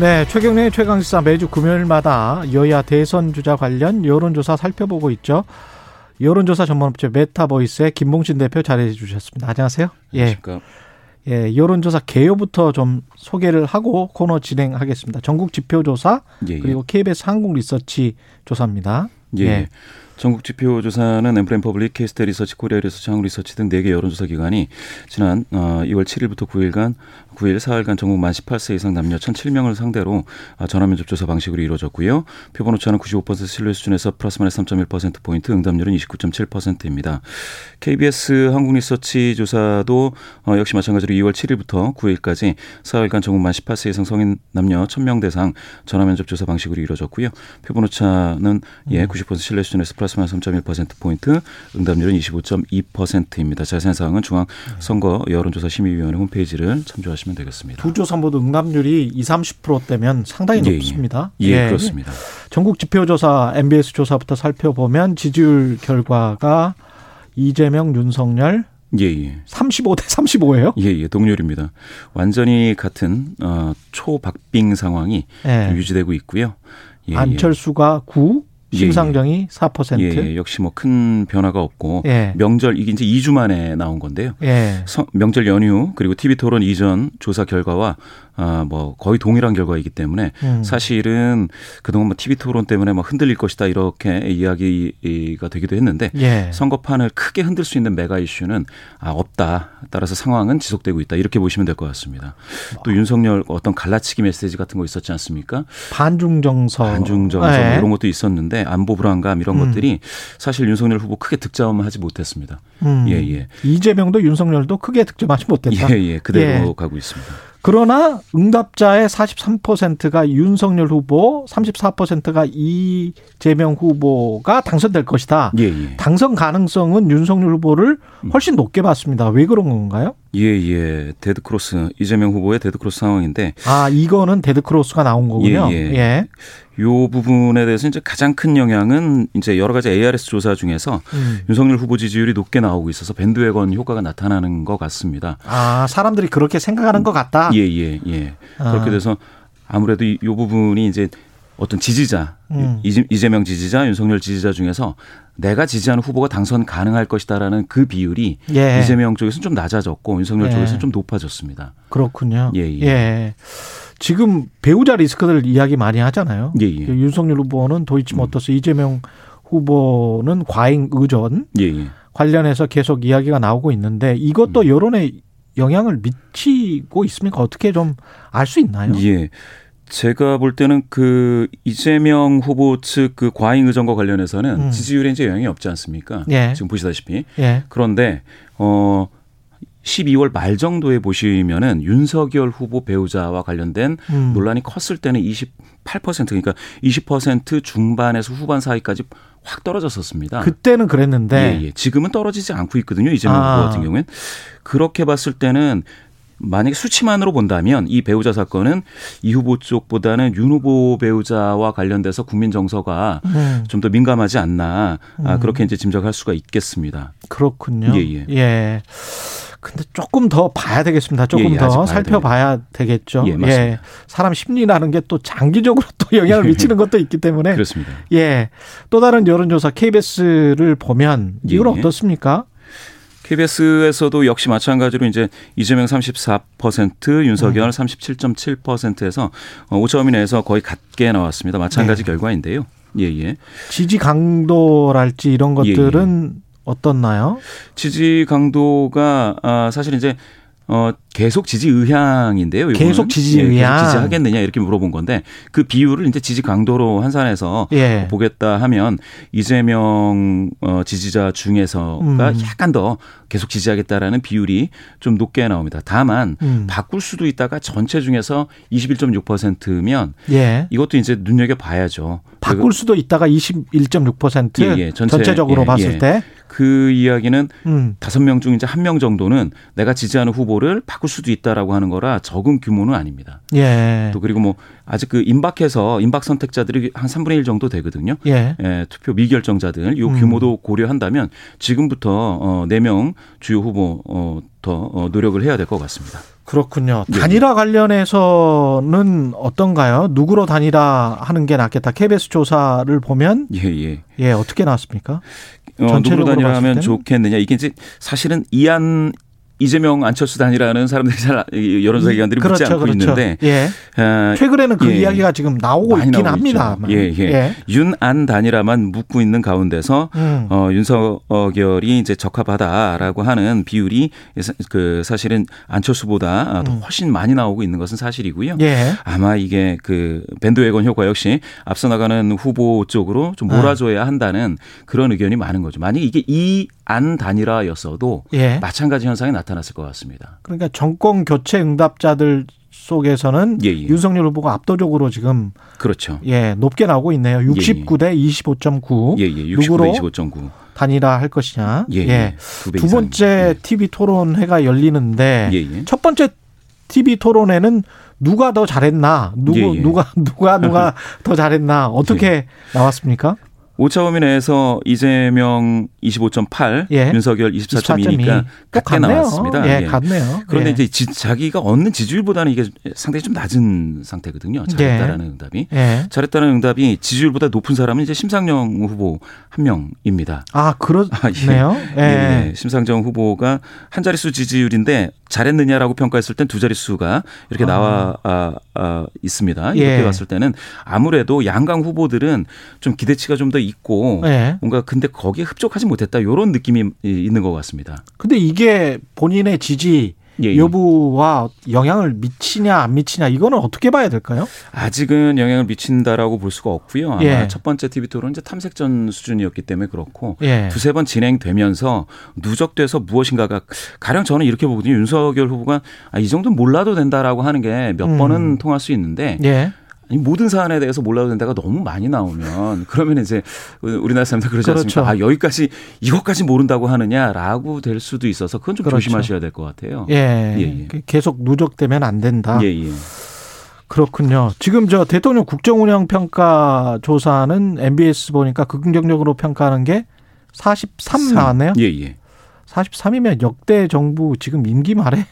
네, 최경영의 최강시사 매주 금요일마다 여야 대선 주자 관련 여론조사 살펴보고 있죠. 여론조사 전문업체 메타보이스의 김봉신 대표 자리해 주셨습니다. 안녕하세요. 안녕하십니까. 예, 여론조사 개요부터 좀 소개를 하고 코너 진행하겠습니다. 전국 지표조사 예, 예. 그리고 KBS 한국 리서치 조사입니다. 예. 예. 전국 지표 조사는 엠브레인 퍼블릭, 케이스탯 리서치, 코리아 리서치, 한국 리서치 등 4개 여론조사 기관이 지난 2월 어, 7일부터 9일간 9일 사흘간 전국 만 18세 이상 남녀 1,007명을 상대로 아, 전화면접 조사 방식으로 이루어졌고요. 표본 오차는 95% 신뢰 수준에서 플러스 마이너스 3.1% 포인트, 응답률은 29.7%입니다. KBS 한국 리서치 조사도 어, 역시 마찬가지로 2월 7일부터 9일까지 사흘간 전국 만 18세 이상 성인 남녀 1,000명 대상 전화면접 조사 방식으로 이루어졌고요. 표본 오차 는 예, 90% 신뢰 수준에서 플러스 마이너스 3.1% 포인트, 응답률은 25.2%입니다. 자세한 사항은 중앙 선거 여론조사 심의위원회 홈페이지를 참조하시면 되겠습니다. 두 조사 모두 응답률이 20, 30%대면 상당히 예, 높습니다. 예, 예, 그렇습니다. 전국 지표조사 MBS 조사부터 살펴보면 지지율 결과가 이재명, 윤석열 예, 예. 35대 35예요? 예, 예, 동률입니다. 완전히 같은 어, 초박빙 상황이 예. 유지되고 있고요. 예, 안철수가 9, 심상정이 예, 4%. 예, 예, 역시 뭐 큰 변화가 없고 예. 명절 이게 이제 2주 만에 나온 건데요. 예. 서, 명절 연휴 그리고 TV 토론 이전 조사 결과와 아, 뭐 거의 동일한 결과이기 때문에 음. 사실은 그동안 뭐 TV 토론 때문에 뭐 흔들릴 것이다 이렇게 이야기가 되기도 했는데 예. 선거판을 크게 흔들 수 있는 메가 이슈는 아, 없다. 따라서 상황은 지속되고 있다. 이렇게 보시면 될 것 같습니다. 또 윤석열 어떤 갈라치기 메시지 같은 거 있었지 않습니까? 반중 정서. 반중 정서 예. 이런 것도 있었는데 안보 불안감 이런 음. 것들이 사실 윤석열 후보 크게 득점하지 못했습니다. 음. 예, 예. 이재명도 윤석열도 크게 득점하지 못했다. 예, 예. 그대로 예. 가고 있습니다. 그러나 응답자의 43%가 윤석열 후보, 34%가 이재명 후보가 당선될 것이다. 예, 예. 당선 가능성은 윤석열 후보를 훨씬 높게 봤습니다. 왜 그런 건가요? 예, 예. 데드크로스, 이재명 후보의 데드크로스 상황인데. 아, 이거는 데드크로스가 나온 거군요. 예, 예. 예. 요 부분에 대해서 이제 가장 큰 영향은 이제 여러 가지 ARS 조사 중에서 음. 윤석열 후보 지지율이 높게 나오고 있어서 밴드웨건 효과가 나타나는 것 같습니다. 아, 사람들이 그렇게 생각하는 것 같다? 예, 예, 예. 아. 그렇게 돼서 아무래도 이, 요 부분이 이제 어떤 지지자, 음. 이재명 지지자, 윤석열 지지자 중에서 내가 지지하는 후보가 당선 가능할 것이다라는 그 비율이 예. 이재명 쪽에서는 좀 낮아졌고 윤석열 예. 쪽에서는 좀 높아졌습니다. 그렇군요. 예, 예. 예. 지금 배우자 리스크들 이야기 많이 하잖아요. 예, 예. 그 윤석열 후보는 도이치모터스, 음. 이재명 후보는 과잉 의전 예, 예. 관련해서 계속 이야기가 나오고 있는데 이것도 음. 여론에 영향을 미치고 있습니까? 어떻게 좀 알 수 있나요? 예. 제가 볼 때는 그 이재명 후보 측 그 과잉 의전과 관련해서는 음. 지지율에 이제 영향이 없지 않습니까? 예. 지금 보시다시피. 예. 그런데 어 12월 말 정도에 보시면은 윤석열 후보 배우자와 관련된 음. 논란이 컸을 때는 28% 그러니까 20% 중반에서 후반 사이까지 확 떨어졌었습니다. 그때는 그랬는데 예, 예. 지금은 떨어지지 않고 있거든요. 이재명 아. 후보 같은 경우엔 그렇게 봤을 때는 만약에 수치만으로 본다면 이 배우자 사건은 이 후보 쪽보다는 윤 후보 배우자와 관련돼서 국민 정서가 음. 좀더 민감하지 않나 아, 음. 그렇게 이제 짐작할 수가 있겠습니다. 그렇군요. 예, 예. 예. 근데 조금 더 봐야 되겠습니다. 조금 예, 예, 더 살펴봐야 되겠 죠. 예, 맞습니다. 예. 사람 심리라는 게 또 장기적으로 또 영향을 미치는 것도 있기 때문에 그렇습니다. 예. 또 다른 여론조사 KBS를 보면 이건 예, 어떻습니까? KBS에서도 역시 마찬가지로 이제 이재명 34%, 윤석열 음. 37.7%에서 5점 이내에서 거의 같게 나왔습니다. 마찬가지 네. 결과인데요. 예, 예. 지지 강도랄지 이런 것들은 예, 예. 어떻나요? 지지 강도가 아 사실 이제 어 계속 지지 의향인데요. 계속 지지 예, 의향. 지지하겠느냐 이렇게 물어본 건데 그 비율을 이제 지지 강도로 환산해서 예. 보겠다 하면 이재명 어 지지자 중에서가 음. 약간 더 계속 지지하겠다라는 비율이 좀 높게 나옵니다. 다만 음. 바꿀 수도 있다가 전체 중에서 21.6%면 예. 이것도 이제 눈여겨 봐야죠. 바꿀 수도 있다가 21.6% 예, 예. 전체, 전체적으로 예, 봤을 때 그 이야기는 음. 다섯 음. 명중 이제 한 명 정도는 내가 지지하는 후보를 바꿀 수도 있다라고 하는 거라 적은 규모는 아닙니다. 예. 또 그리고 뭐 아직 그 임박해서 임박 선택자들이 한 3분의 1 정도 되거든요. 예. 예 투표 미결정자들 요 음. 규모도 음. 고려한다면 지금부터 어 4명 주요 후보 어더 어, 노력을 해야 될 것 같습니다. 그렇군요. 예. 단일화 관련해서는 어떤가요? 누구로 단일화 하는 게 낫겠다. KBS 조사를 보면 예, 예. 예, 어떻게 나왔습니까? 어, 누구로 단일화하면 좋겠느냐. 이게 이제 사실은 이안 이재명 안철수 단이라는 사람들이 잘 여론조사 기관들이 그렇죠, 묻지 않고 그렇죠. 있는데 예. 어, 최근에는 그 예. 이야기가 지금 나오고 있긴 합니다. 예, 예. 예. 윤안 단이라만 묻고 있는 가운데서 음. 어, 윤석열이 이제 적합하다라고 하는 비율이 그 사실은 안철수보다 음. 훨씬 많이 나오고 있는 것은 사실이고요. 예. 아마 이게 그 밴드웨건 효과 역시 앞서 나가는 후보 쪽으로 좀 몰아줘야 한다는 그런 의견이 많은 거죠. 만약 이게 이 안 단일화였어도 예. 마찬가지 현상이 나타. 나타났을 것 같습니다. 그러니까 정권 교체 응답자들 속에서는 예, 예. 윤석열 후보가 압도적으로 지금 그렇죠. 예, 높게 나오고 있네요. 69대 예, 25.9. 예, 예. 69대 누구로 25.9. 단일화 할 것이냐. 예. 예. 예. 두 번째 TV 토론회가 열리는데 첫 번째 TV 토론회는 누가 더 잘했나? 누구 누가 누가 누가 더 잘했나? 어떻게 나왔습니까? 오차범위 내에서 이재명 25.8, 예. 윤석열 24.2니까 같게 나왔습니다. 예, 예. 같네요. 그런데 예. 이제 지, 자기가 얻는 지지율보다는 이게 상당히 좀 낮은 상태거든요. 잘했다라는 예. 응답이. 예. 잘했다는 응답이 지지율보다 높은 사람은 이제 심상정 후보 한 명입니다. 아, 그렇네요. 아, 예. 심상정 후보가 한 자릿수 지지율인데 잘했느냐라고 평가했을 땐 두 자릿수가 이렇게 아. 나와 아, 아, 있습니다. 이렇게 봤을 때는 아무래도 양강 후보들은 좀 기대치가 좀더 있고 네. 뭔가 근데 거기에 흡족하지 못했다 이런 느낌이 있는 것 같습니다. 근데 이게 본인의 지지 예, 예. 여부와 영향을 미치냐 안 미치냐 이거는 어떻게 봐야 될까요? 아직은 영향을 미친다라고 볼 수가 없고요. 아마 예. 첫 번째 TV 토론 이제 탐색전 수준이었기 때문에 그렇고 예. 두세 번 진행되면서 누적돼서 무엇인가가 가령 저는 이렇게 보거든요. 윤석열 후보가 아, 이 정도는 몰라도 된다라고 하는 게몇 음. 번은 통할 수 있는데 예. 모든 사안에 대해서 몰라도 된다가 너무 많이 나오면 그러면 이제 우리나라 사람들 그러지 그렇죠. 않습니까? 아, 여기까지 이것까지 모른다고 하느냐라고 될 수도 있어서 그건 좀 그렇죠. 조심하셔야 될 것 같아요. 예. 예, 예. 그 계속 누적되면 안 된다. 예, 예. 그렇군요. 지금 저 대통령 국정운영 평가 조사는 MBS 보니까 긍정적으로 평가하는 게 43 3. 나왔네요. 예, 예. 43이면 역대 정부 지금 임기 말에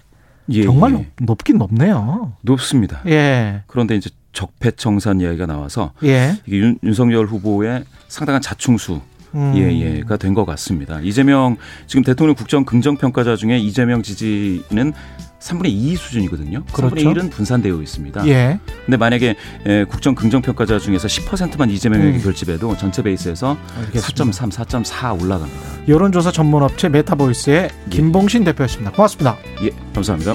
예, 정말 예. 높긴 높네요. 높습니다. 예. 그런데 이제 적폐청산 이야기가 나와서 예. 이게 윤, 윤석열 후보의 상당한 자충수 음. 예, 예가 된 것 같습니다. 이재명 지금 대통령 국정 긍정 평가자 중에 이재명 지지는 3분의 2 수준이거든요. 그렇죠. 3분의 1은 분산되어 있습니다. 예. 근데 만약에 국정 긍정 평가자 중에서 10%만 이재명에게 음. 결집해도 전체 베이스에서 4.3, 4.4 올라갑니다. 여론조사 전문업체 메타보이스의 예. 김봉신 대표였습니다. 고맙습니다. 예, 감사합니다.